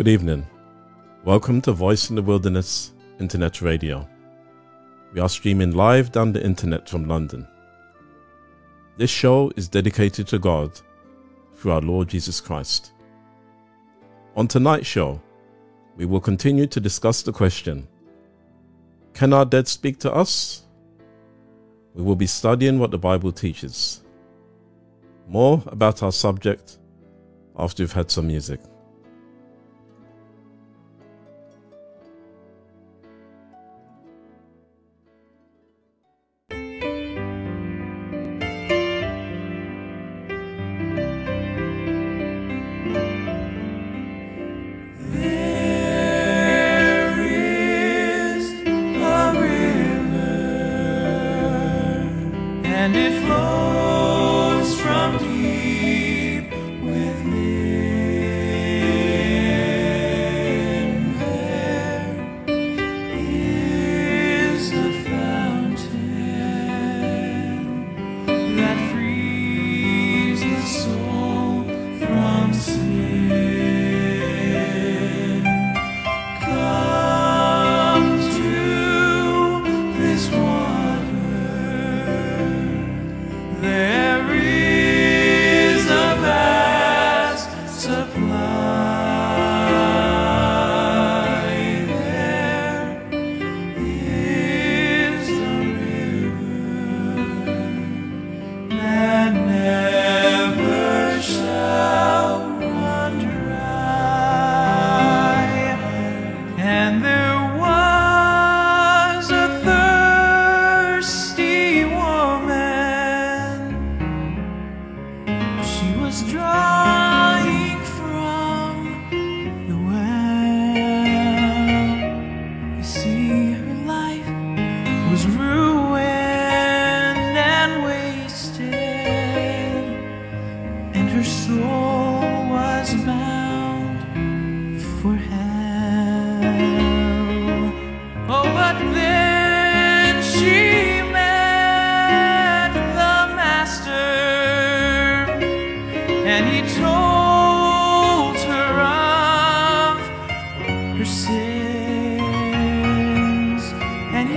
Good evening. Welcome to Voice in the Wilderness Internet Radio. We are streaming live down the internet from London. This show is dedicated to God through our Lord Jesus Christ. On tonight's show, we will continue to discuss the question Can our dead speak to us? We will be studying what the Bible teaches. More about our subject after we've had some music. And it flows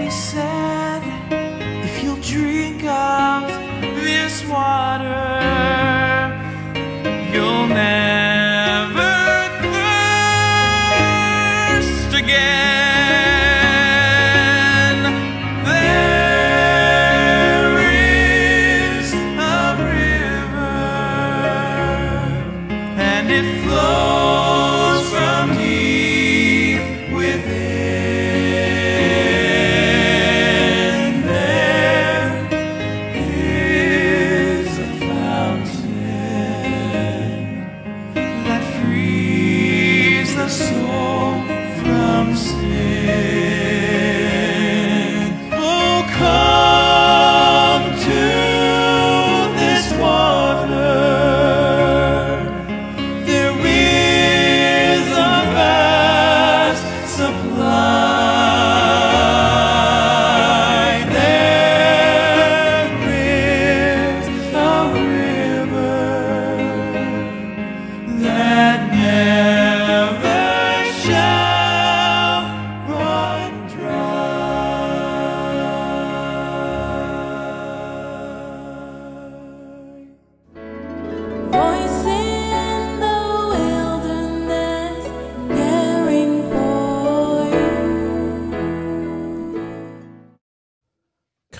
he said,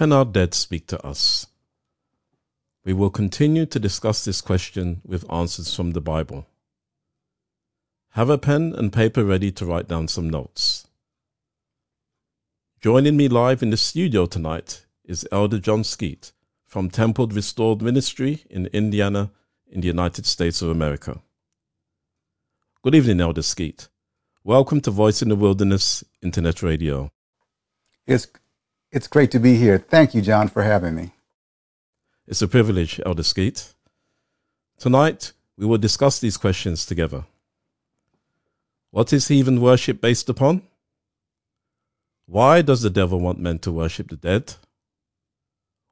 Can our dead speak to us? We will continue to discuss this question with answers from the Bible. Have a pen and paper ready to write down some notes. Joining me live in the studio tonight is Elder John Skeete from Temple Restored Ministry in Indiana, in the United States of America. Good evening, Elder Skeete. Welcome to Voice in the Wilderness Internet Radio. It's it's great to be here. Thank you, John, for having me. It's a privilege, Elder Skeete. Tonight, we will discuss these questions together. What is heathen worship based upon? Why does the devil want men to worship the dead?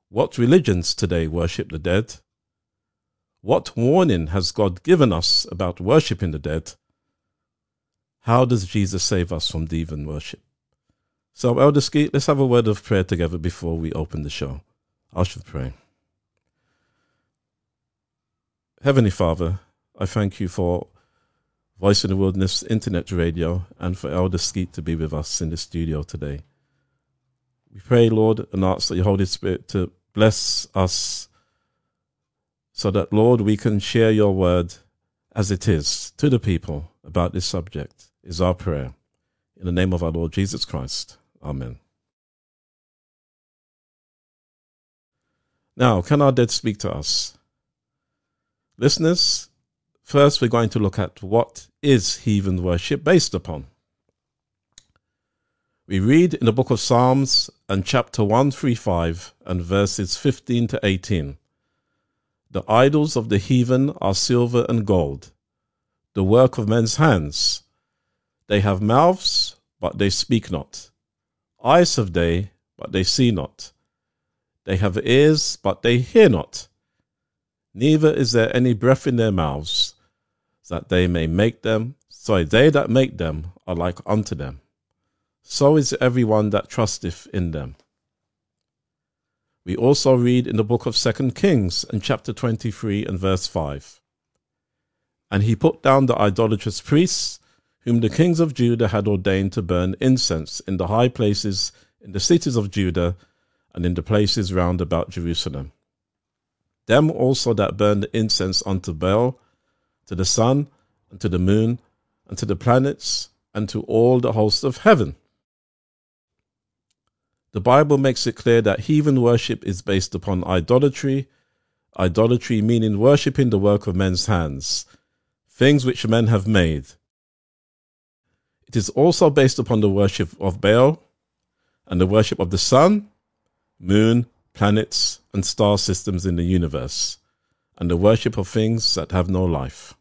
What religions today worship the dead? What warning has God given us about worshipping the dead? How does Jesus save us from heathen worship? So, Elder Skeete, let's have a word of prayer together before we open the show. I should pray. Heavenly Father, I thank you for Voice in the Wilderness Internet Radio and for Elder Skeete to be with us in the studio today. We pray, Lord, and ask that your Holy Spirit to bless us so that, Lord, we can share your word as it is to the people about this subject, is our prayer. In the name of our Lord Jesus Christ. Amen. Now, can our dead speak to us? Listeners, first we're going to look at what is heathen worship based upon. We read in the book of Psalms and chapter 135 and verses 15 to 18. The idols of the heathen are silver and gold, the work of men's hands. They have mouths, but they speak not. Eyes have they, but they see not. They have ears, but they hear not. Neither is there any breath in their mouths, that they may make them. Sorry, they that make them are like unto them. So is everyone that trusteth in them. We also read in the book of Second Kings in chapter 23 and verse 5. And he put down the idolatrous priests, whom the kings of Judah had ordained to burn incense in the high places in the cities of Judah and in the places round about Jerusalem. Them also that burned incense unto Baal, to the sun, and to the moon, and to the planets, and to all the host of heaven. The Bible makes it clear that heathen worship is based upon idolatry, idolatry meaning worshipping the work of men's hands, things which men have made. It is also based upon the worship of Baal and the worship of the sun, moon, planets, and star systems in the universe, and the worship of things that have no life.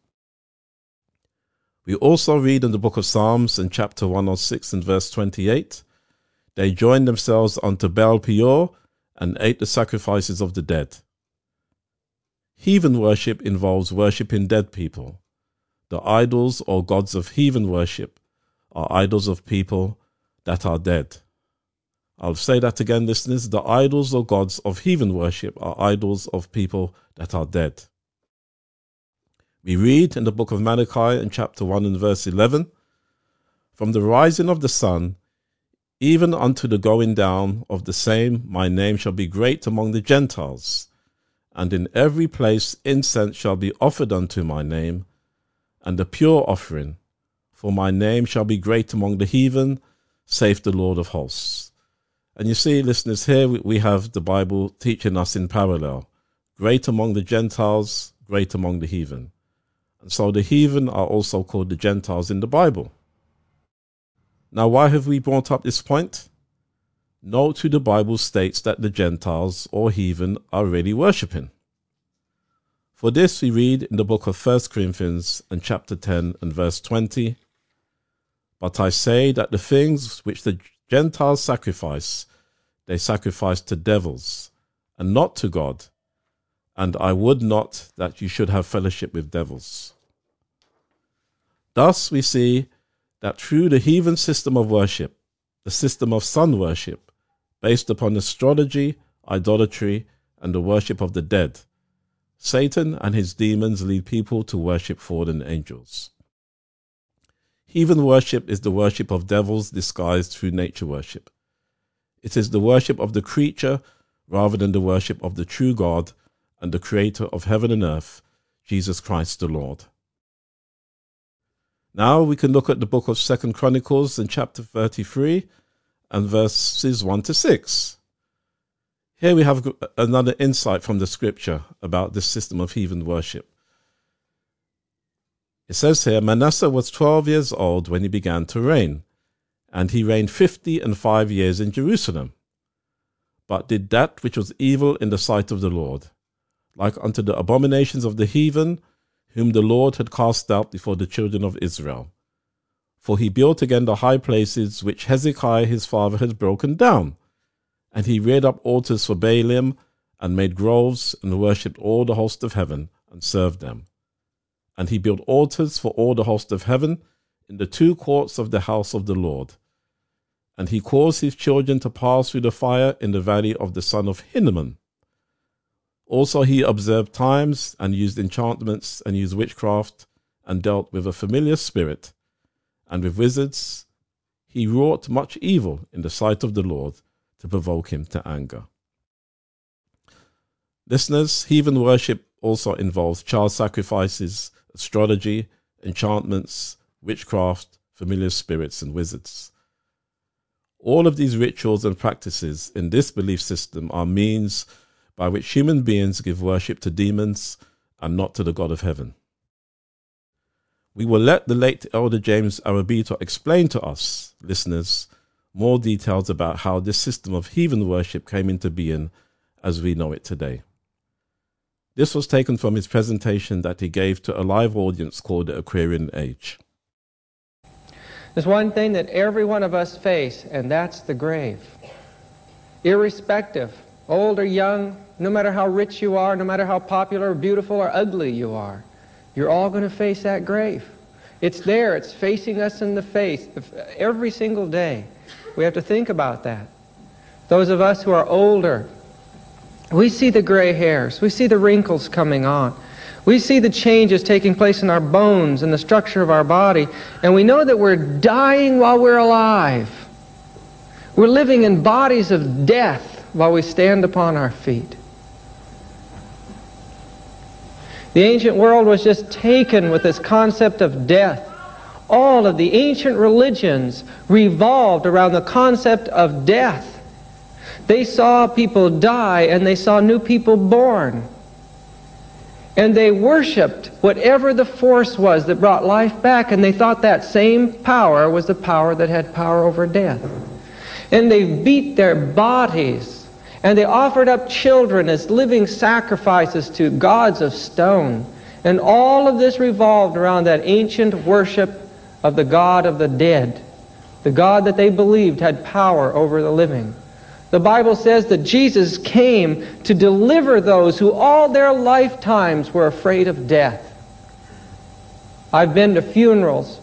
We also read in the book of Psalms in chapter 106 and verse 28 they joined themselves unto Baal Peor and ate the sacrifices of the dead. Heathen worship involves worshipping dead people. The idols or gods of heathen worship are idols of people that are dead. I'll say that again, listeners. The idols or gods of heathen worship are idols of people that are dead. We read in the book of Malachi in chapter 1 and verse 11 From the rising of the sun even unto the going down of the same, my name shall be great among the Gentiles, and in every place incense shall be offered unto my name, and a pure offering, for my name shall be great among the heathen, saith the Lord of hosts. And you see, listeners, here we have the Bible teaching us in parallel great among the Gentiles, great among the heathen. And so the heathen are also called the Gentiles in the Bible. Now, why have we brought up this point? Note who the Bible states that the Gentiles or heathen are really worshipping. For this we read in the book of 1 Corinthians and chapter 10 and verse 20. But I say that the things which the Gentiles sacrifice, they sacrifice to devils, and not to God. And I would not that you should have fellowship with devils. Thus we see that through the heathen system of worship, the system of sun worship, based upon astrology, idolatry, and the worship of the dead, Satan and his demons lead people to worship fallen angels. Heathen worship is the worship of devils disguised through nature worship. It is the worship of the creature rather than the worship of the true God and the Creator of heaven and earth, Jesus Christ the Lord. Now we can look at the book of Second Chronicles in chapter 33 and verses 1 to 6. Here we have another insight from the scripture about this system of heathen worship. It says here Manasseh was 12 years old when he began to reign, and he reigned 50 and 5 years in Jerusalem, but did that which was evil in the sight of the Lord, like unto the abominations of the heathen, whom the Lord had cast out before the children of Israel. For he built again the high places which Hezekiah his father had broken down. And he reared up altars for Baalim, and made groves, and worshipped all the host of heaven, and served them. And he built altars for all the host of heaven in the two courts of the house of the Lord. And he caused his children to pass through the fire in the valley of the son of Hinnom. Also he observed times, and used enchantments, and used witchcraft, and dealt with a familiar spirit, and with wizards. He wrought much evil in the sight of the Lord to provoke him to anger. Listeners, heathen worship also involves child sacrifices, astrology, enchantments, witchcraft, familiar spirits, and wizards. All of these rituals and practices in this belief system are means by which human beings give worship to demons and not to the God of heaven. We will let the late Elder James Arrabito explain to us, listeners, more details about how this system of heathen worship came into being as we know it today. This was taken from his presentation that he gave to a live audience called the Aquarian Age. There's one thing that every one of us face, and that's the grave. Irrespective, old or young, no matter how rich you are, no matter how popular, or beautiful, or ugly you are, you're all going to face that grave. It's there, it's facing us in the face every single day. We have to think about that. Those of us who are older, we see the gray hairs, we see the wrinkles coming on. We see the changes taking place in our bones and the structure of our body, and we know that we're dying while we're alive. We're living in bodies of death while we stand upon our feet. The ancient world was just taken with this concept of death. All of the ancient religions revolved around the concept of death. They saw people die and they saw new people born. And they worshiped whatever the force was that brought life back, and they thought that same power was the power that had power over death. And they beat their bodies, and they offered up children as living sacrifices to gods of stone. And all of this revolved around that ancient worship of the God of the dead, the God that they believed had power over the living. The Bible says that Jesus came to deliver those who all their lifetimes were afraid of death. I've been to funerals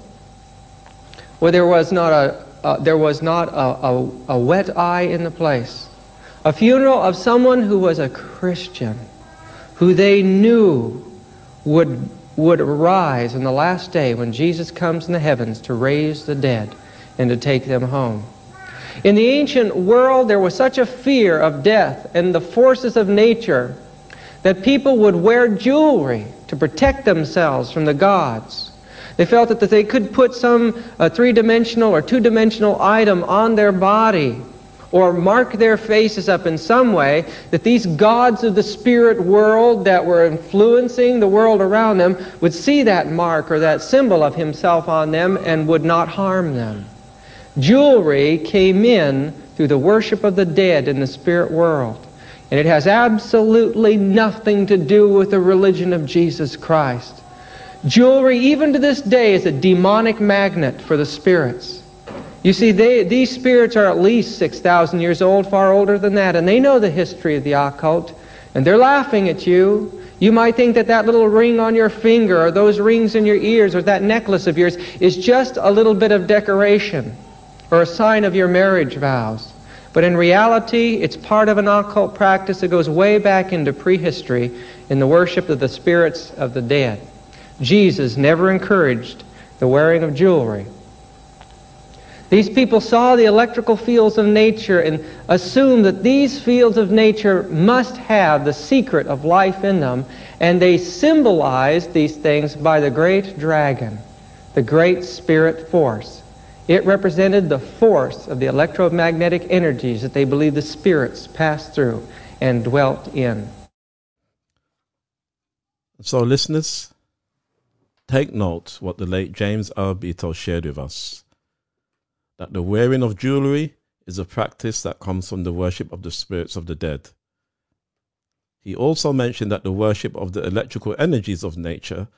where there was not a, uh, there was not a, a, a wet eye in the place. A funeral of someone who was a Christian, who they knew would, would arise in the last day when Jesus comes in the heavens to raise the dead and to take them home. In the ancient world, there was such a fear of death and the forces of nature that people would wear jewelry to protect themselves from the gods. They felt that they could put some uh, three dimensional or two dimensional item on their body or mark their faces up in some way that these gods of the spirit world that were influencing the world around them would see that mark or that symbol of himself on them and would not harm them. Jewelry came in through the worship of the dead in the spirit world. And it has absolutely nothing to do with the religion of Jesus Christ. Jewelry, even to this day, is a demonic magnet for the spirits. You see, they, these spirits are at least 6,000 years old, far older than that, and they know the history of the occult, and they're laughing at you. You might think that that little ring on your finger, or those rings in your ears, or that necklace of yours is just a little bit of decoration or a sign of your marriage vows. But in reality, it's part of an occult practice that goes way back into prehistory in the worship of the spirits of the dead. Jesus never encouraged the wearing of jewelry. These people saw the electrical fields of nature and assumed that these fields of nature must have the secret of life in them, and they symbolized these things by the great dragon the great spirit force. It represented the force of the electromagnetic energies that they believed the spirits passed through and dwelt in. So, listeners, take note what the late James Arrabito shared with us that the wearing of jewelry is a practice that comes from the worship of the spirits of the dead. He also mentioned that the worship of the electrical energies of nature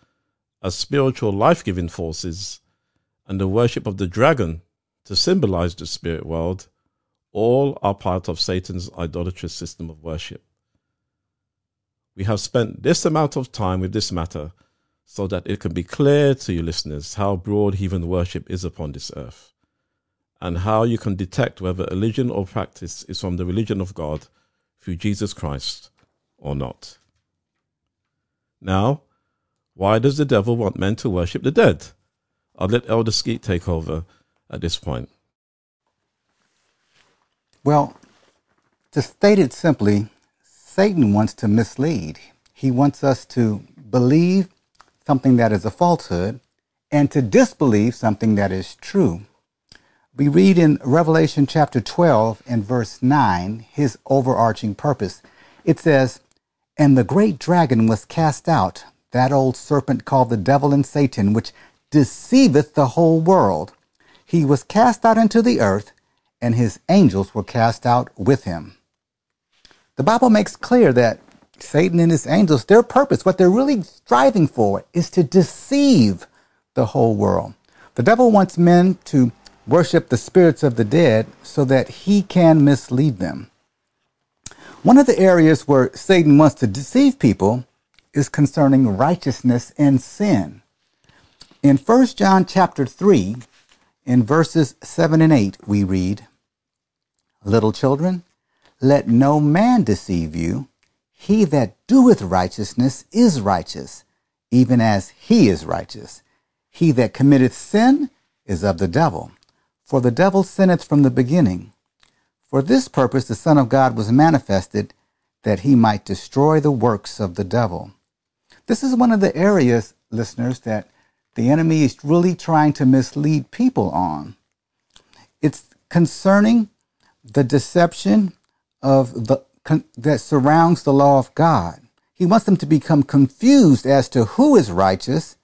as spiritual life giving forces and the worship of the dragon to symbolize the spirit world all are part of Satan's idolatrous system of worship. We have spent this amount of time with this matter so that it can be clear to you listeners how broad heathen worship is upon this earth and how you can detect whether a religion or practice is from the religion of God through Jesus Christ or not. Now, why does the devil want men to worship the dead? I'll let Elder Skeete take over at this point. Well, to state it simply, Satan wants to mislead. He wants us to believe something that is a falsehood and to disbelieve something that is true. We read in Revelation chapter 12 and verse 9 his overarching purpose. It says, And the great dragon was cast out, that old serpent called the devil and Satan, which deceiveth the whole world. He was cast out into the earth, and his angels were cast out with him. The Bible makes clear that Satan and his angels, their purpose, what they're really striving for, is to deceive the whole world. The devil wants men to worship the spirits of the dead so that he can mislead them. One of the areas where Satan wants to deceive people is concerning righteousness and sin. In 1 John chapter 3, in verses 7 and 8, we read, Little children, let no man deceive you. He that doeth righteousness is righteous, even as he is righteous. He that committeth sin is of the devil, for the devil sinneth from the beginning. For this purpose the Son of God was manifested, that he might destroy the works of the devil. This is one of the areas, listeners, that the enemy is really trying to mislead people on. It's concerning the deception of the con, that surrounds the law of God. He wants them to become confused as to who is righteous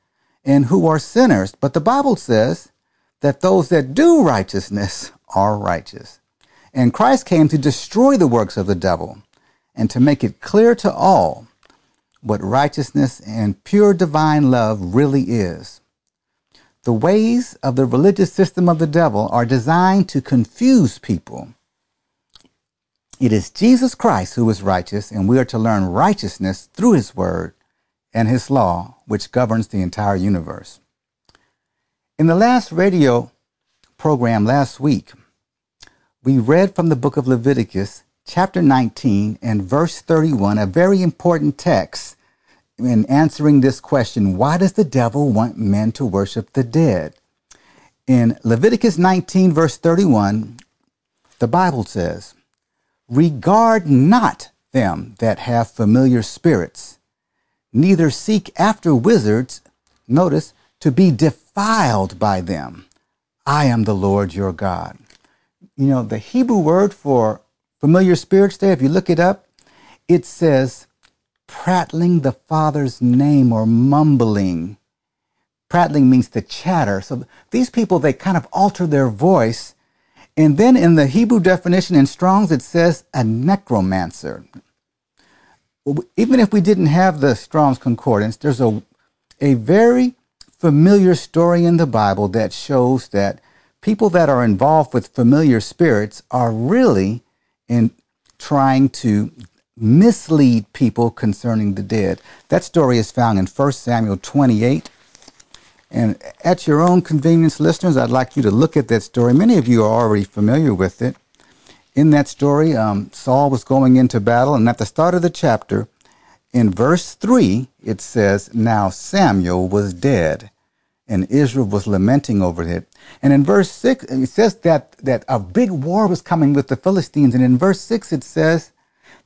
and who are sinners. But the Bible says that those that do righteousness are righteous. And Christ came to destroy the works of the devil and to make it clear to all what righteousness and pure divine love really is. The ways of the religious system of the devil are designed to confuse people it is Jesus Christ who is righteous, and we are to learn righteousness through his word and his law, which governs the entire universe. In the last radio program last week, we read from the book of Leviticus, chapter 19 and verse 31, a very important text in answering this question why does the devil want men to worship the dead? In Leviticus 19, verse 31, the Bible says, Regard not them that have familiar spirits, neither seek after wizards, notice, to be defiled by them. I am the Lord your God. You know, the Hebrew word for familiar spirits there, if you look it up, it says prattling the Father's name or mumbling. Prattling means to chatter. So these people, they kind of alter their voice and then in the Hebrew definition in Strong's, it says a necromancer. Even if we didn't have the Strong's Concordance, there's a, a very familiar story in the Bible that shows that people that are involved with familiar spirits are really in trying to mislead people concerning the dead. That story is found in 1 Samuel 28 and at your own convenience, listeners, I'd like you to look at that story. Many of you are already familiar with it. In that story, um, Saul was going into battle, and at the start of the chapter, in verse 3, it says, Now Samuel was dead, and Israel was lamenting over it. And in verse 6, it says that, that a big war was coming with the Philistines. And in verse 6, it says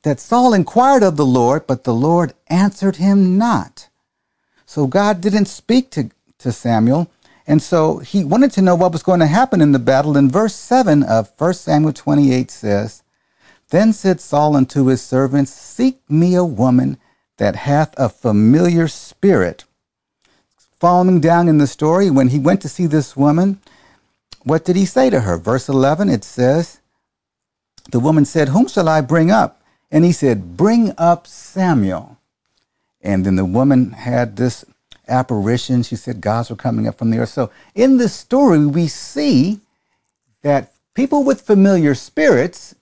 that Saul inquired of the Lord, but the Lord answered him not. So God didn't speak to to Samuel. And so he wanted to know what was going to happen in the battle. And verse 7 of 1 Samuel 28 says, Then said Saul unto his servants, Seek me a woman that hath a familiar spirit. Following down in the story, when he went to see this woman, what did he say to her? Verse 11, it says, The woman said, Whom shall I bring up? And he said, Bring up Samuel. And then the woman had this apparition. She said, Gods were coming up from the earth. So in this story, we see that people with familiar spirits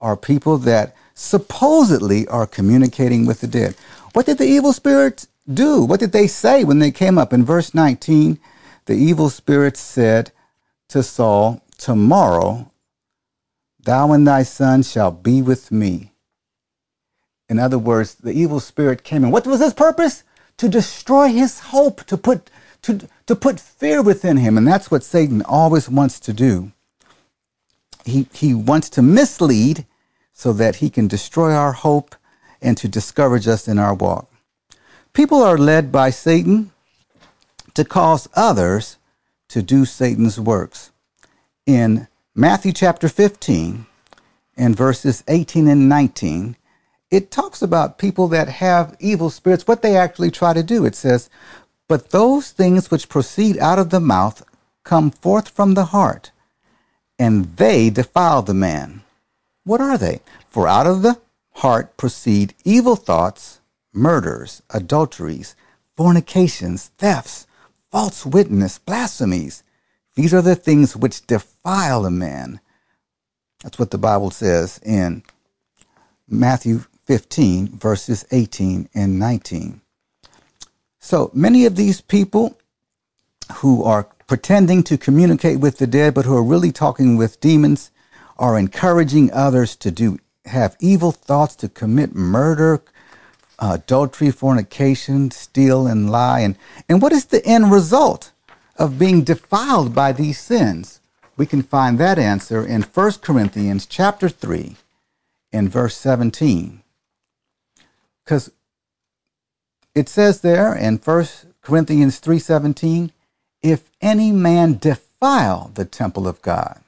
are people that supposedly are communicating with the dead. What did the evil spirits do? What did they say when they came up? In verse 19, the evil spirits said to Saul, Tomorrow thou and thy son shall be with me. In other words, the evil spirit came in. What was his purpose? To destroy his hope, to put, to, to put fear within him. And that's what Satan always wants to do. He, he wants to mislead so that he can destroy our hope and to discourage us in our walk. People are led by Satan to cause others to do Satan's works. In Matthew chapter 15 and verses 18 and 19, it talks about people that have evil spirits, what they actually try to do. It says, But those things which proceed out of the mouth come forth from the heart, and they defile the man. What are they? For out of the heart proceed evil thoughts, murders, adulteries, fornications, thefts, false witness, blasphemies. These are the things which defile a man. That's what the Bible says in Matthew 15, verses 18 and 19. So many of these people who are pretending to communicate with the dead, but who are really talking with demons, are encouraging others to do have evil thoughts, to commit murder, adultery, fornication, steal, and lie. And, and what is the end result of being defiled by these sins? We can find that answer in 1 Corinthians chapter 3 in verse 17. Because it says there in 1 Corinthians 3:17, if any man defile the temple of God,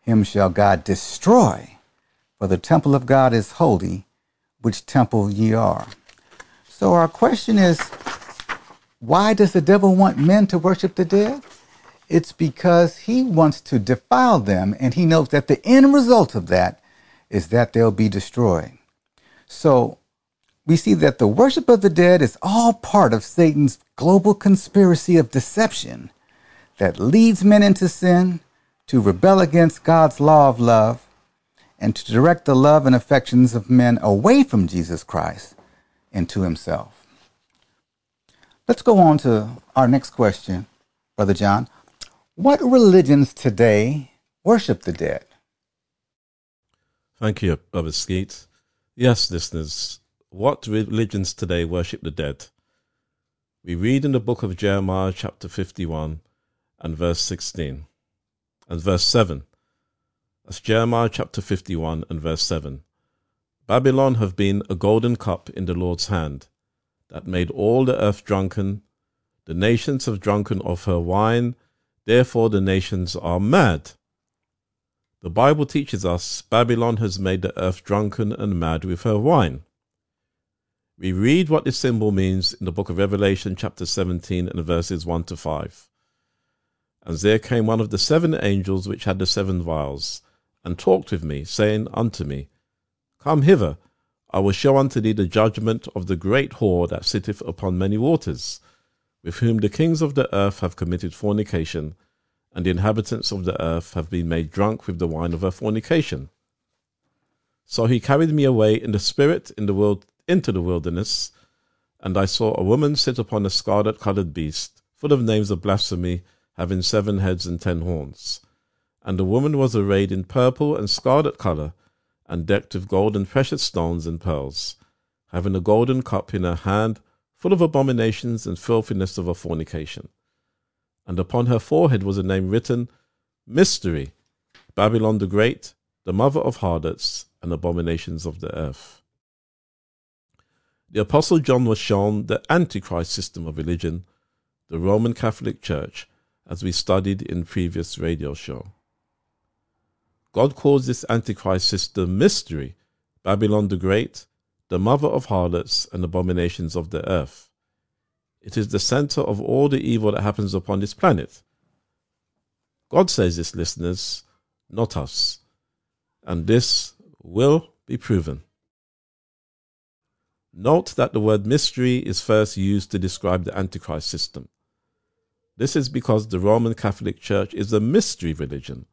him shall God destroy, for the temple of God is holy, which temple ye are. So our question is, why does the devil want men to worship the dead? It's because he wants to defile them, and he knows that the end result of that is that they'll be destroyed. So we see that the worship of the dead is all part of Satan's global conspiracy of deception that leads men into sin, to rebel against God's law of love, and to direct the love and affections of men away from Jesus Christ into himself. Let's go on to our next question, Brother John. What religions today worship the dead? Thank you, Brother Skeete. Yes, listeners, what religions today worship the dead? We read in the book of Jeremiah, chapter 51, and verse 16, and verse 7. That's Jeremiah chapter 51 and verse 7. Babylon have been a golden cup in the Lord's hand, that made all the earth drunken. The nations have drunken of her wine, therefore the nations are mad. The Bible teaches us Babylon has made the earth drunken and mad with her wine. We read what this symbol means in the book of Revelation, chapter 17, and verses 1 to 5. And there came one of the seven angels which had the seven vials, and talked with me, saying unto me, Come hither, I will show unto thee the judgment of the great whore that sitteth upon many waters, with whom the kings of the earth have committed fornication, and the inhabitants of the earth have been made drunk with the wine of her fornication. So he carried me away in the spirit in the world into the wilderness, and I saw a woman sit upon a scarlet coloured beast, full of names of blasphemy, having seven heads and ten horns. And the woman was arrayed in purple and scarlet colour, and decked with gold and precious stones and pearls, having a golden cup in her hand, full of abominations and filthiness of her fornication. And upon her forehead was a name written, Mystery, Babylon the Great, the mother of harlots and abominations of the earth. The Apostle John was shown the Antichrist system of religion, the Roman Catholic Church, as we studied in previous radio show. God calls this Antichrist system mystery, Babylon the Great, the mother of harlots and abominations of the earth. It is the center of all the evil that happens upon this planet. God says this, listeners, not us. And this will be proven. Note that the word mystery is first used to describe the Antichrist system. This is because the Roman Catholic Church is a mystery religion,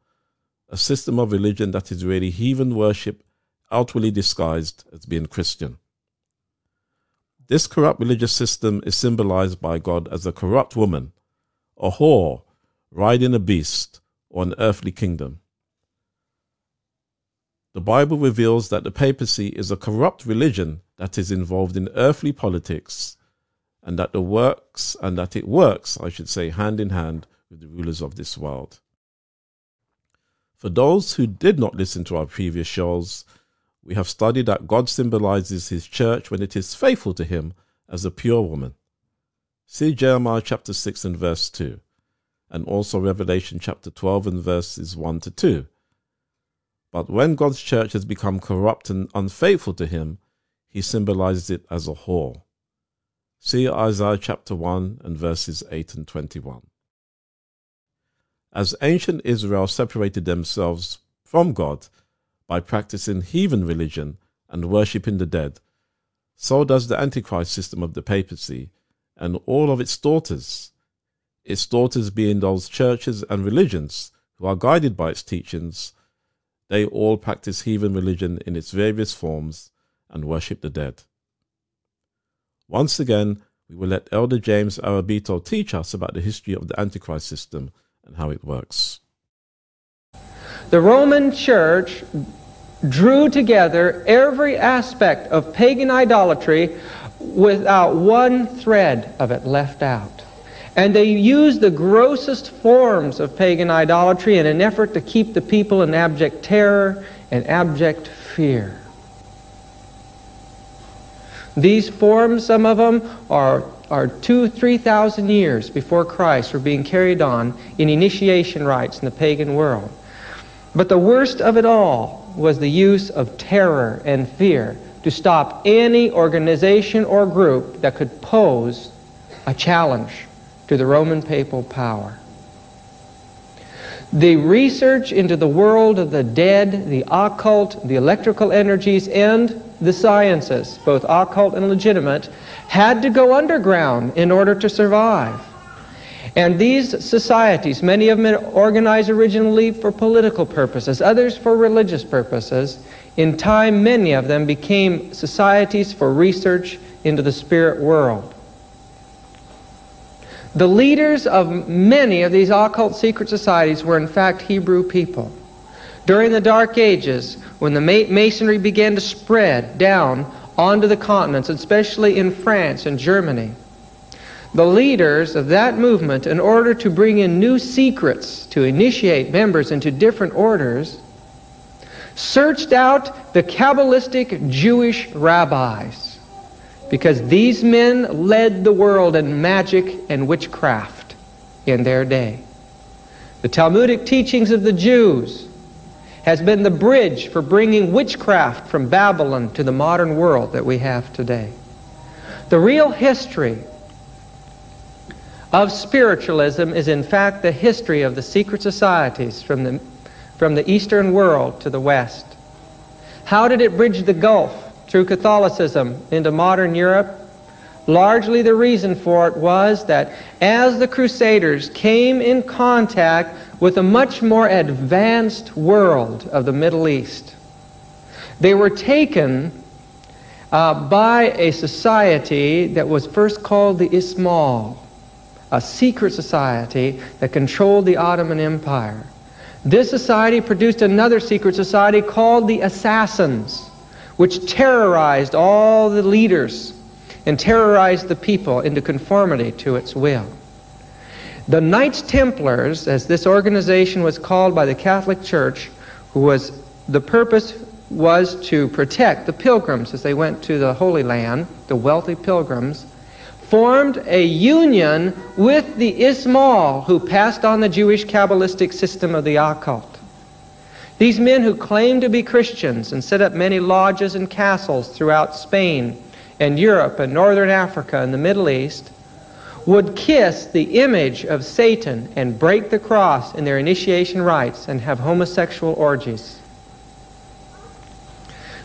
a system of religion that is really heathen worship outwardly disguised as being Christian. This corrupt religious system is symbolized by God as a corrupt woman, a whore, riding a beast, or an earthly kingdom. The Bible reveals that the papacy is a corrupt religion that is involved in earthly politics and that the works and that it works, I should say, hand in hand with the rulers of this world. For those who did not listen to our previous shows, we have studied that God symbolizes his church when it is faithful to him as a pure woman. See Jeremiah chapter 6 and verse 2, and also Revelation chapter 12 and verses 1 to 2. But when God's church has become corrupt and unfaithful to him, he symbolizes it as a whore. See Isaiah chapter 1 and verses 8 and 21. As ancient Israel separated themselves from God by practicing heathen religion and worshipping the dead, so does the Antichrist system of the papacy and all of its daughters, its daughters being those churches and religions who are guided by its teachings. They all practice heathen religion in its various forms and worship the dead. Once again, we will let Elder James Arrabito teach us about the history of the Antichrist system and how it works. The Roman Church drew together every aspect of pagan idolatry without one thread of it left out. And they used the grossest forms of pagan idolatry in an effort to keep the people in abject terror and abject fear. These forms, some of them, are, are two, three thousand years before Christ were being carried on in initiation rites in the pagan world. But the worst of it all was the use of terror and fear to stop any organization or group that could pose a challenge to the Roman papal power. The research into the world of the dead, the occult, the electrical energies, and the sciences, both occult and legitimate, had to go underground in order to survive. And these societies, many of them organized originally for political purposes, others for religious purposes, in time, many of them became societies for research into the spirit world. The leaders of many of these occult secret societies were, in fact, Hebrew people. During the Dark Ages, when the Masonry began to spread down onto the continents, especially in France and Germany, the leaders of that movement, in order to bring in new secrets to initiate members into different orders, searched out the Kabbalistic Jewish rabbis because these men led the world in magic and witchcraft in their day. The Talmudic teachings of the Jews has been the bridge for bringing witchcraft from Babylon to the modern world that we have today. The real history of spiritualism is in fact the history of the secret societies from the, from the Eastern world to the West. How did it bridge the gulf through Catholicism into modern Europe? Largely the reason for it was that as the Crusaders came in contact with a much more advanced world of the Middle East, they were taken uh, by a society that was first called the Ismail a secret society that controlled the Ottoman Empire. This society produced another secret society called the Assassins, which terrorized all the leaders and terrorized the people into conformity to its will. The Knights Templars, as this organization was called by the Catholic Church, who was the purpose was to protect the pilgrims as they went to the Holy Land, the wealthy pilgrims, formed a union with the Ismail who passed on the Jewish Kabbalistic system of the occult. These men who claimed to be Christians and set up many lodges and castles throughout Spain and Europe and Northern Africa and the Middle East would kiss the image of Satan and break the cross in their initiation rites and have homosexual orgies.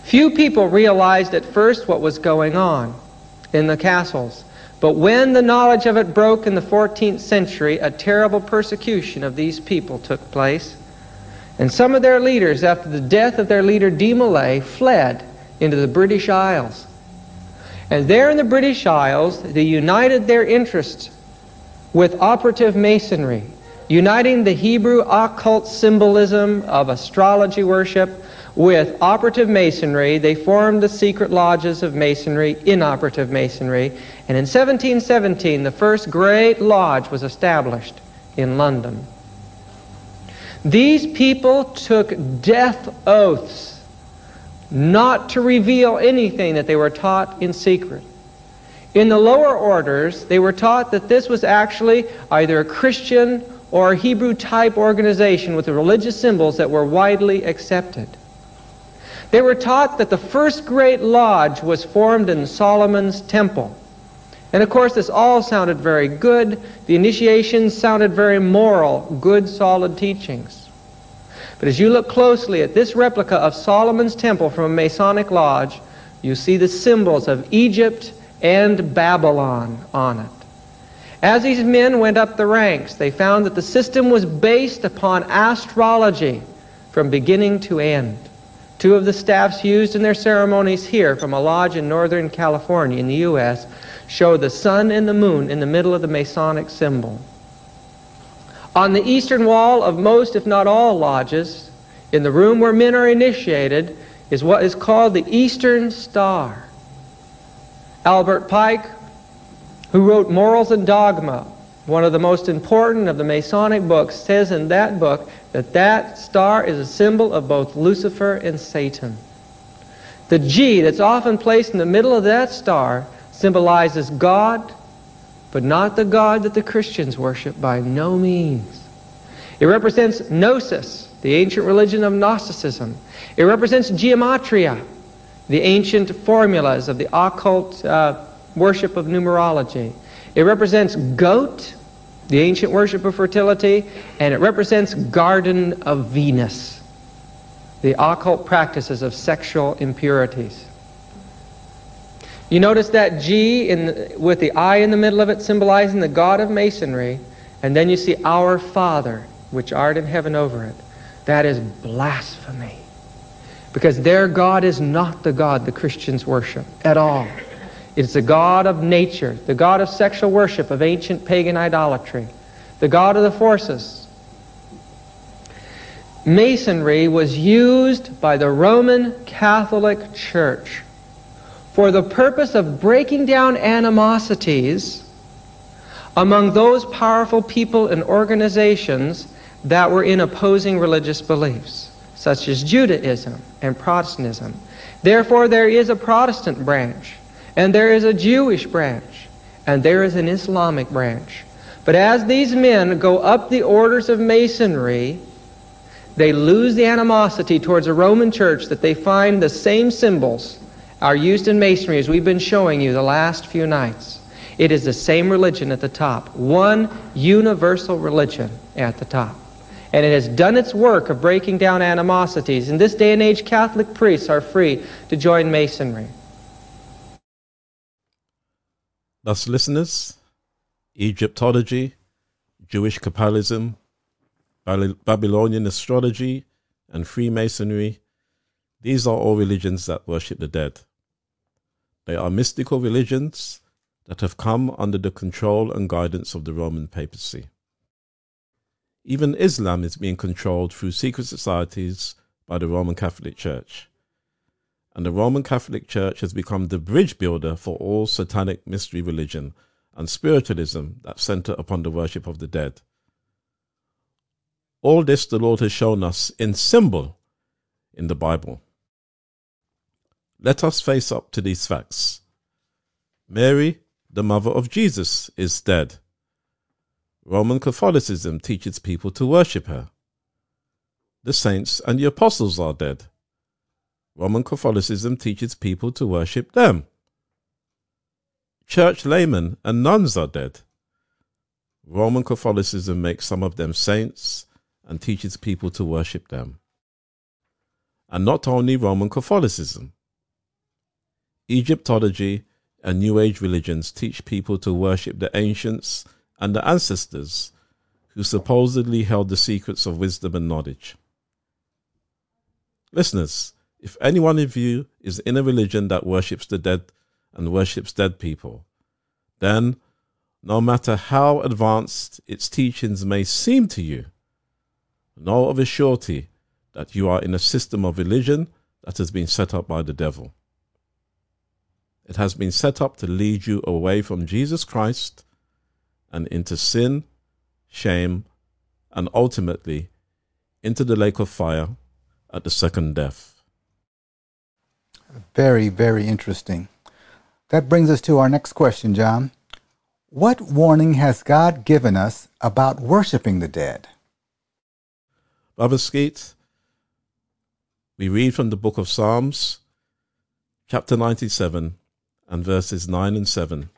Few people realized at first what was going on in the castles. But when the knowledge of it broke in the 14th century, a terrible persecution of these people took place. And some of their leaders, after the death of their leader de Molay, fled into the British Isles. And there in the British Isles, they united their interests with operative masonry, uniting the Hebrew occult symbolism of astrology worship with operative masonry. They formed the secret lodges of masonry, inoperative masonry. And in 1717, the first great lodge was established in London. These people took death oaths not to reveal anything that they were taught in secret. In the lower orders, they were taught that this was actually either a Christian or a Hebrew type organization with the religious symbols that were widely accepted. They were taught that the first great lodge was formed in Solomon's temple. And of course, this all sounded very good. The initiations sounded very moral, good, solid teachings. But as you look closely at this replica of Solomon's temple from a Masonic lodge, you see the symbols of Egypt and Babylon on it. As these men went up the ranks, they found that the system was based upon astrology from beginning to end. Two of the staffs used in their ceremonies here from a lodge in Northern California in the U.S. show the sun and the moon in the middle of the Masonic symbol. On the eastern wall of most, if not all, lodges, in the room where men are initiated, is what is called the Eastern Star. Albert Pike, who wrote Morals and Dogma, one of the most important of the Masonic books, says in that book that that star is a symbol of both Lucifer and Satan. The G that's often placed in the middle of that star symbolizes God, but not the God that the Christians worship by no means. It represents Gnosis, the ancient religion of Gnosticism. It represents Gematria, the ancient formulas of the occult uh, worship of numerology. It represents goat, the ancient worship of fertility, and it represents Garden of Venus, the occult practices of sexual impurities. You notice that G in with the I in the middle of it symbolizing the God of Masonry, and then you see Our Father, which art in heaven over it. That is blasphemy. Because their God is not the God the Christians worship at all. It's the God of nature, the God of sexual worship, of ancient pagan idolatry, the God of the forces. Masonry was used by the Roman Catholic Church for the purpose of breaking down animosities among those powerful people and organizations that were in opposing religious beliefs, such as Judaism and Protestantism. Therefore, there is a Protestant branch, and there is a Jewish branch, and there is an Islamic branch. But as these men go up the orders of Masonry, they lose the animosity towards a Roman church that they find the same symbols are used in Masonry as we've been showing you the last few nights. It is the same religion at the top, one universal religion at the top. And it has done its work of breaking down animosities. In this day and age, Catholic priests are free to join Masonry. Thus, listeners, Egyptology, Jewish Kabbalism, Babylonian astrology, and Freemasonry, these are all religions that worship the dead. They are mystical religions that have come under the control and guidance of the Roman papacy. Even Islam is being controlled through secret societies by the Roman Catholic Church. And the Roman Catholic Church has become the bridge builder for all satanic mystery religion and spiritualism that center upon the worship of the dead. All this the Lord has shown us in symbol in the Bible. Let us face up to these facts. Mary, the mother of Jesus, is dead. Roman Catholicism teaches people to worship her. The saints and the apostles are dead. Roman Catholicism teaches people to worship them. Church laymen and nuns are dead. Roman Catholicism makes some of them saints and teaches people to worship them. And not only Roman Catholicism. Egyptology and New Age religions teach people to worship the ancients and the ancestors who supposedly held the secrets of wisdom and knowledge. Listeners, if any one of you is in a religion that worships the dead and worships dead people, then no matter how advanced its teachings may seem to you, know of a surety that you are in a system of religion that has been set up by the devil. It has been set up to lead you away from Jesus Christ and into sin, shame, and ultimately into the lake of fire at the second death. Very, very interesting. That brings us to our next question, John. What warning has God given us about worshiping the dead? Brother Skeete, we read from the book of Psalms, chapter 97, and verses 9 and 7.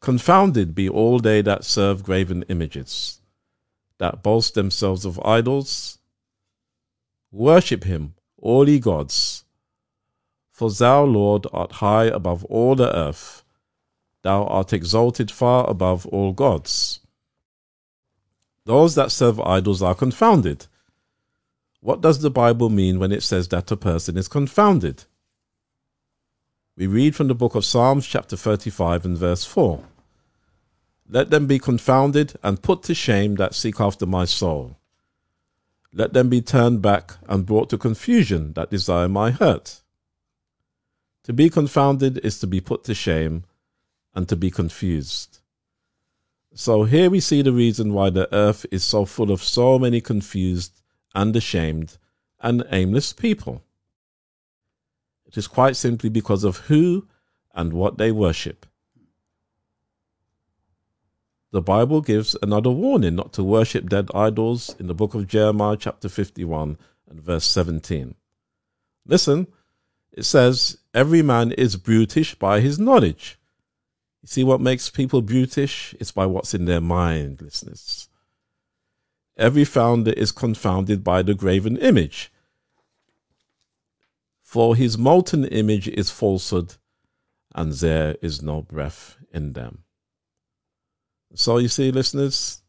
Confounded be all they that serve graven images, that boast themselves of idols. Worship him, all ye gods. For thou, Lord, art high above all the earth. Thou art exalted far above all gods. Those that serve idols are confounded. What does the Bible mean when it says that a person is confounded? We read from the book of Psalms, chapter 35, and verse 4. Let them be confounded and put to shame that seek after my soul. Let them be turned back and brought to confusion that desire my hurt. To be confounded is to be put to shame and to be confused. So here we see the reason why the earth is so full of so many confused and ashamed and aimless people. It is quite simply because of who and what they worship. The Bible gives another warning not to worship dead idols in the book of Jeremiah, chapter 51, and verse 17. Listen, it says, Every man is brutish by his knowledge. You see what makes people brutish? It's by what's in their mind, listeners. Every founder is confounded by the graven image. For his molten image is falsehood, and there is no breath in them. So you see, listeners,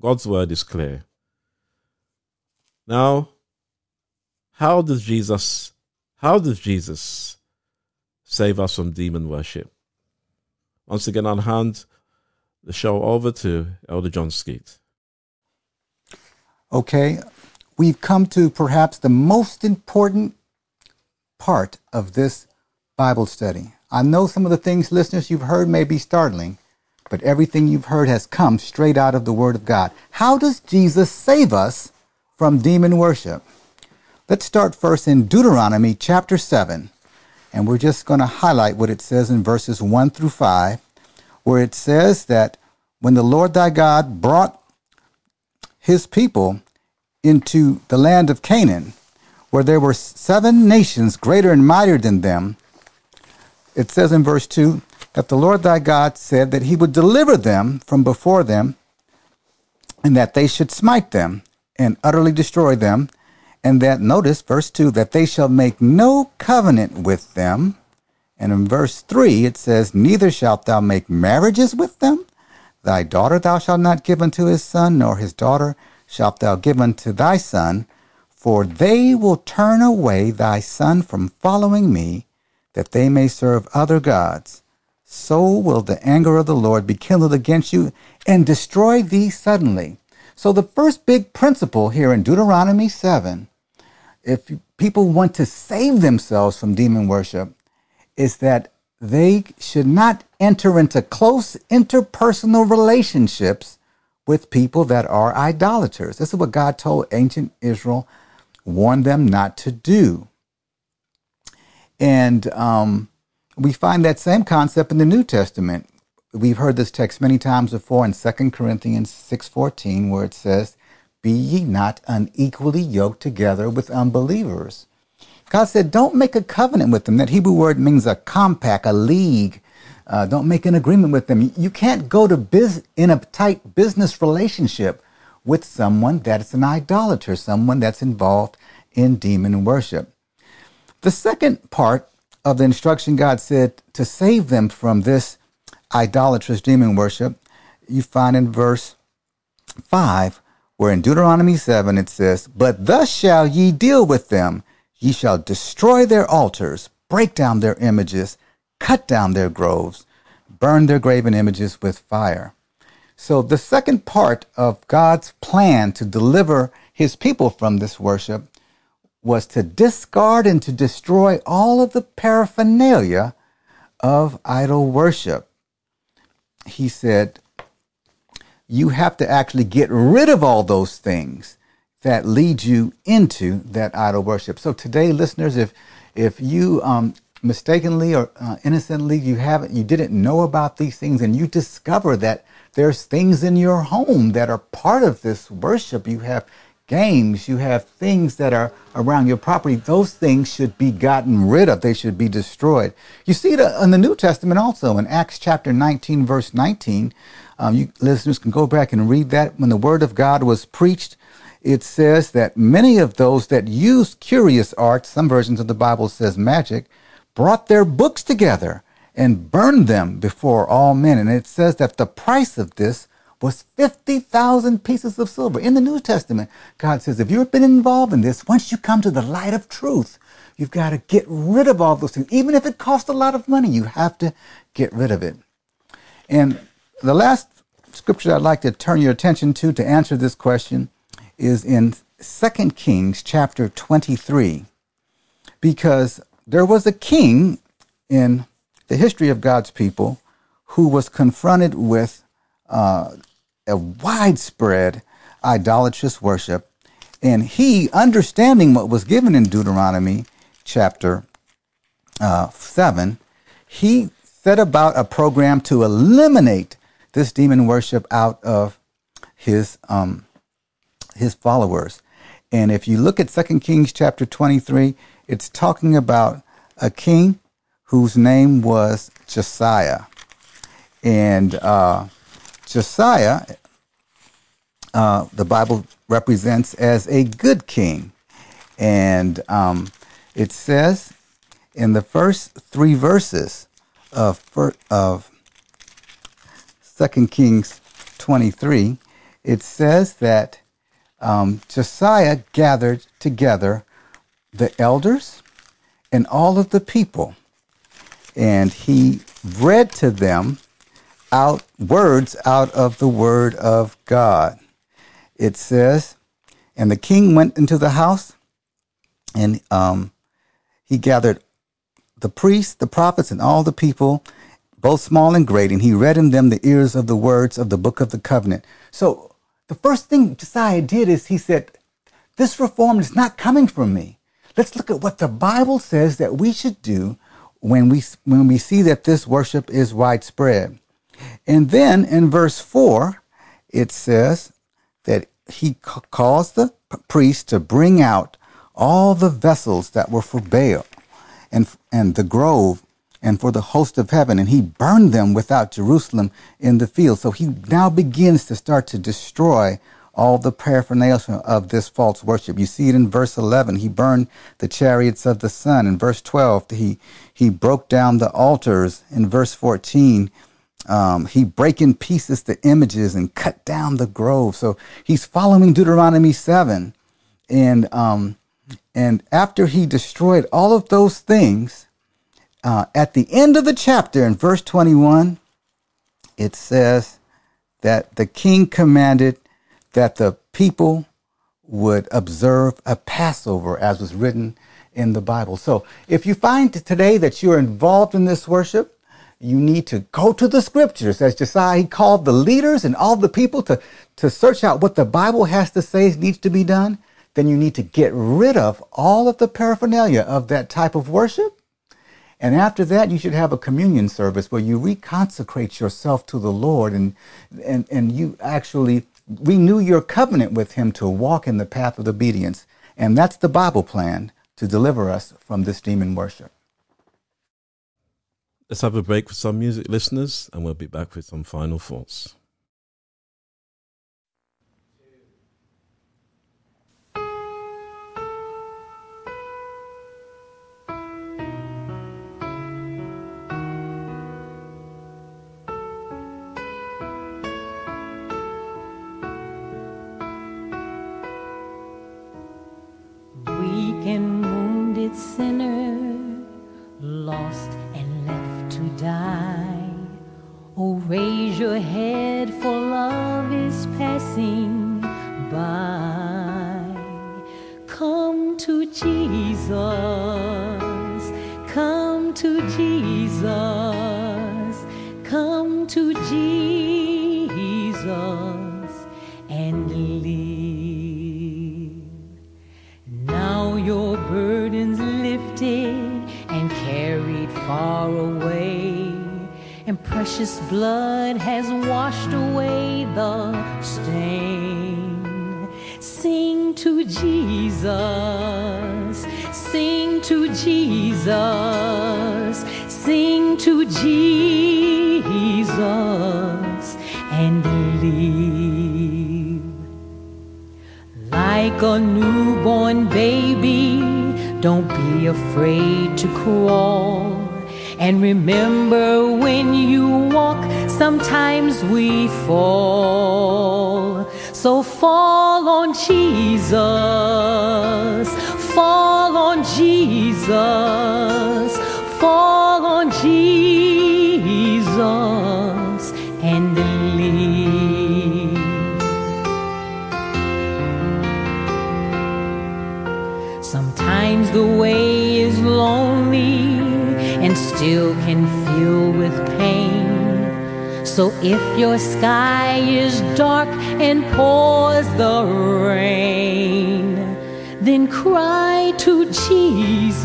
God's word is clear. Now, how does Jesus how does Jesus save us from demon worship? Once again, I'll hand the show over to Elder John Skeete. Okay, we've come to perhaps the most important part of this Bible study. I know some of the things, listeners, you've heard may be startling, but everything you've heard has come straight out of the Word of God. How does Jesus save us from demon worship? Let's start first in Deuteronomy chapter 7, and we're just going to highlight what it says in verses 1 through 5, where it says that when the Lord thy God brought his people into the land of Canaan, where there were seven nations greater and mightier than them, it says in verse 2 that the Lord thy God said that he would deliver them from before them, and that they should smite them and utterly destroy them, and that, notice verse 2, that they shall make no covenant with them. And in verse 3, it says, Neither shalt thou make marriages with them. Thy daughter thou shalt not give unto his son, nor his daughter shalt thou give unto thy son, for they will turn away thy son from following me, that they may serve other gods. So will the anger of the Lord be kindled against you and destroy thee suddenly. So, the first big principle here in Deuteronomy 7, if people want to save themselves from demon worship, is that they should not enter into close interpersonal relationships with people that are idolaters. This is what God told ancient Israel, warned them not to do. And um, we find that same concept in the New Testament. We've heard this text many times before in 2 Corinthians 6:14 where it says, "Be ye not unequally yoked together with unbelievers." God said, "Don't make a covenant with them." That Hebrew word means a compact, a league. Uh, don't make an agreement with them. You can't go to biz- in a tight business relationship with someone that's an idolater, someone that's involved in demon worship. The second part of the instruction God said to save them from this idolatrous demon worship, you find in verse 5, where in Deuteronomy 7 it says, But thus shall ye deal with them. Ye shall destroy their altars, break down their images, cut down their groves, burn their graven images with fire. So, the second part of God's plan to deliver his people from this worship was to discard and to destroy all of the paraphernalia of idol worship. He said, You have to actually get rid of all those things that lead you into that idol worship. So today, listeners, if if you um, mistakenly or uh, innocently you haven't you didn't know about these things and you discover that there's things in your home that are part of this worship. You have games you have things that are around your property. Those things should be gotten rid of. They should be destroyed. You see it uh, in the new testament also in acts chapter 19 verse 19 um, you listeners can go back and read that. When the word of god was preached it says that many of those that used curious arts some versions of the bible says magic brought their books together and burned them before all men. And it says that the price of this was 50,000 pieces of silver. In the New Testament, God says, if you've been involved in this, once you come to the light of truth, you've got to get rid of all those things. Even if it costs a lot of money, you have to get rid of it. And the last scripture I'd like to turn your attention to to answer this question is in 2 Kings chapter 23. Because there was a king in the history of God's people who was confronted with uh, a widespread idolatrous worship. And he, understanding what was given in Deuteronomy chapter uh, 7, he set about a program to eliminate this demon worship out of his, um, his followers. And if you look at 2 Kings chapter 23, it's talking about a king whose name was Josiah. And uh, Josiah, uh, the Bible represents as a good king. And um, it says in the first three verses of, of 2 Kings 23, it says that um, Josiah gathered together the elders and all of the people, and he read to them out words out of the word of God. It says, and the king went into the house, and um, he gathered the priests, the prophets, and all the people, both small and great, and he read in them the ears of the words of the book of the covenant. So the first thing Josiah did is he said, This reform is not coming from me. Let's look at what the Bible says that we should do when we when we see that this worship is widespread. And then in verse 4, it says that he calls the priest to bring out all the vessels that were for Baal and, and the grove and for the host of heaven, and he burned them without Jerusalem in the field. So he now begins to start to destroy all the paraphernalia of this false worship. You see it in verse 11. He burned the chariots of the sun. In verse 12, he, he broke down the altars. In verse 14, um, he break in pieces the images and cut down the grove. So he's following Deuteronomy 7. And, um, and after he destroyed all of those things, uh, at the end of the chapter in verse 21, it says that the king commanded that the people would observe a Passover as was written in the Bible. So if you find today that you're involved in this worship, you need to go to the scriptures. As Josiah he called the leaders and all the people to, to search out what the Bible has to say needs to be done. Then you need to get rid of all of the paraphernalia of that type of worship. And after that, you should have a communion service where you reconsecrate yourself to the Lord and, and, and you actually renew your covenant with Him to walk in the path of obedience. And that's the Bible plan to deliver us from this demon worship. Let's have a break for some music, listeners, and we'll be back with some final thoughts. And wounded sinner, lost and left to die. Oh, raise your head, for love is passing by. Come to Jesus, come to Jesus, come to Jesus precious blood has washed away the stain. Sing to Jesus, sing to Jesus, sing to Jesus and live like a newborn baby. Don't be afraid to crawl. And remember when you walk, sometimes we fall. So fall on Jesus, fall on Jesus, can fill with pain. So if your sky is dark and pours the rain, then cry to Jesus,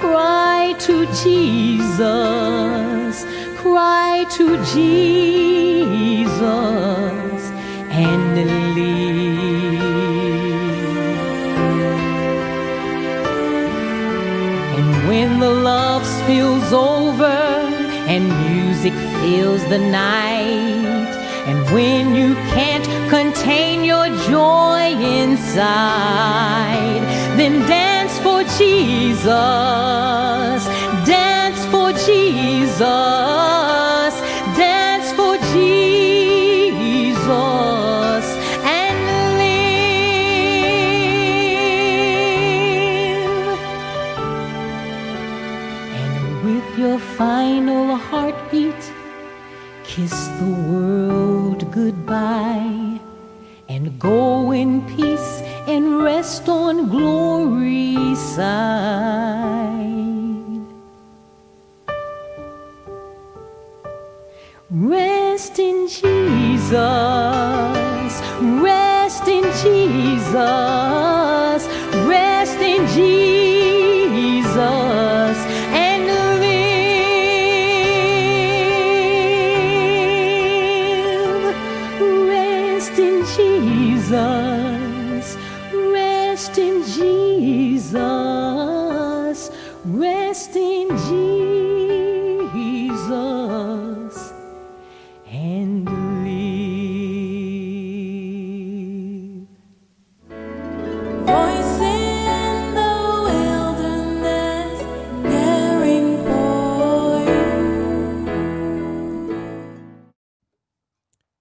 cry to Jesus, cry to Jesus and live. The love spills over and music fills the night, and when you can't contain your joy inside, then dance for Jesus, dance for Jesus,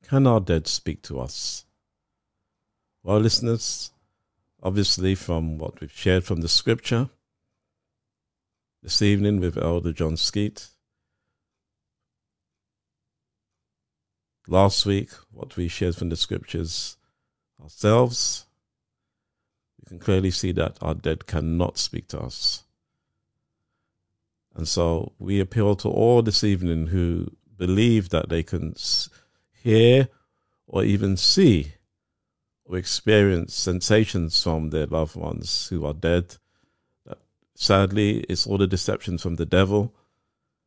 Can our dead speak to us? Well, listeners, obviously, from what we've shared from the scripture this evening with Elder John Skeete, last week, what we shared from the scriptures ourselves, we can clearly see that our dead cannot speak to us. And so we appeal to all this evening who believe that they can hear or even see or experience sensations from their loved ones who are dead, Sadly, it's all the deception from the devil.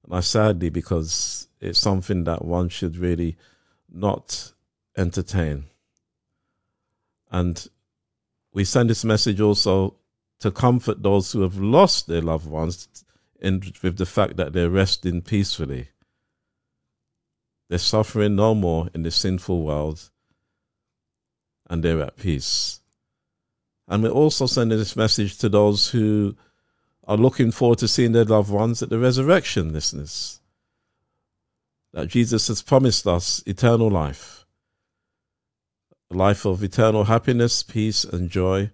And I sadly because it's something that one should really not entertain. And we send this message also to comfort those who have lost their loved ones in, with the fact that they're resting peacefully. They're suffering no more in the sinful world and they're at peace. And we're also sending this message to those who are looking forward to seeing their loved ones at the resurrection, listeners. That Jesus has promised us eternal life, a life of eternal happiness, peace, and joy,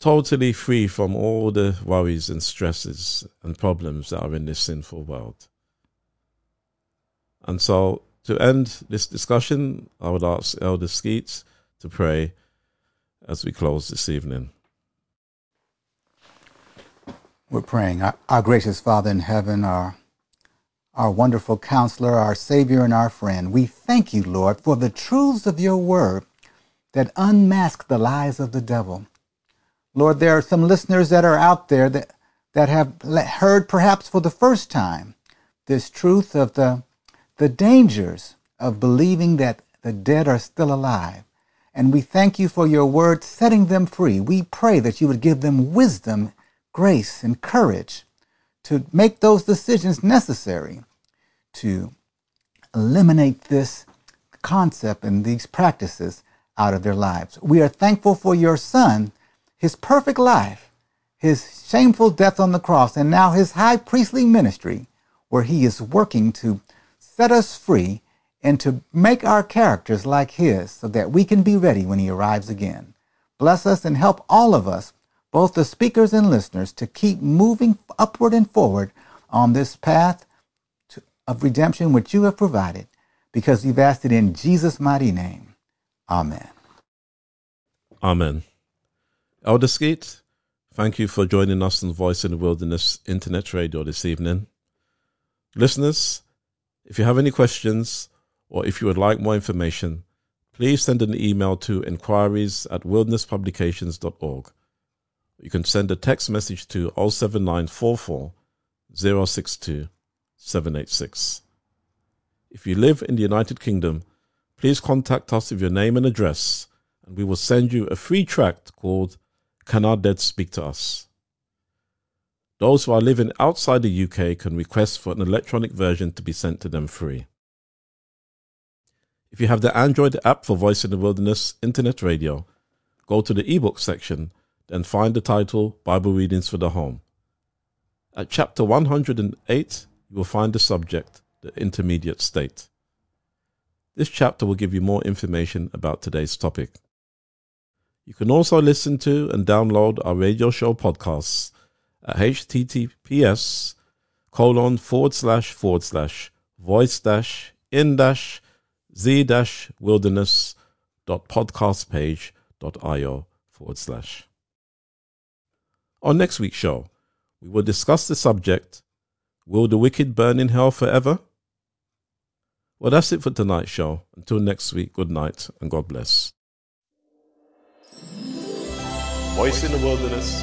totally free from all the worries and stresses and problems that are in this sinful world. And so, to end this discussion, I would ask Elder Skeetes to pray as we close this evening. We're praying. Our, our gracious Father in heaven, our, our wonderful counselor, our Savior, and our friend, we thank you, Lord, for the truths of your word that unmask the lies of the devil. Lord, there are some listeners that are out there that, that have heard perhaps for the first time this truth of the, the dangers of believing that the dead are still alive. And we thank you for your word setting them free. We pray that you would give them wisdom grace and courage to make those decisions necessary to eliminate this concept and these practices out of their lives. We are thankful for your son, his perfect life, his shameful death on the cross, and now his high priestly ministry, where he is working to set us free and to make our characters like his so that we can be ready when he arrives again. Bless us and help all of us both the speakers and listeners, to keep moving upward and forward on this path to, of redemption which you have provided, because you've asked it in Jesus' mighty name. Amen. Amen. Elder Skeete, thank you for joining us on Voice in the Wilderness Internet Radio this evening. Listeners, if you have any questions or if you would like more information, please send an email to inquiries at wildernesspublications.org you can send a text message to 07944 062 786. If you live in the United Kingdom, please contact us with your name and address, and we will send you a free tract called Can Our Dead Speak to Us? Those who are living outside the UK can request for an electronic version to be sent to them free. If you have the Android app for Voice in the Wilderness Internet Radio, go to the ebook section and find the title Bible Readings for the Home. At chapter 108, you will find the subject, the intermediate state. This chapter will give you more information about today's topic. You can also listen to and download our radio show podcasts https colon forward slash forward slash voice dash in dash z dash wilderness dot podcast page dot io forward slash. On next week's show, we will discuss the subject Will the wicked burn in hell forever? Well, that's it for tonight's show. Until next week, good night and God bless. Voice in the Wilderness,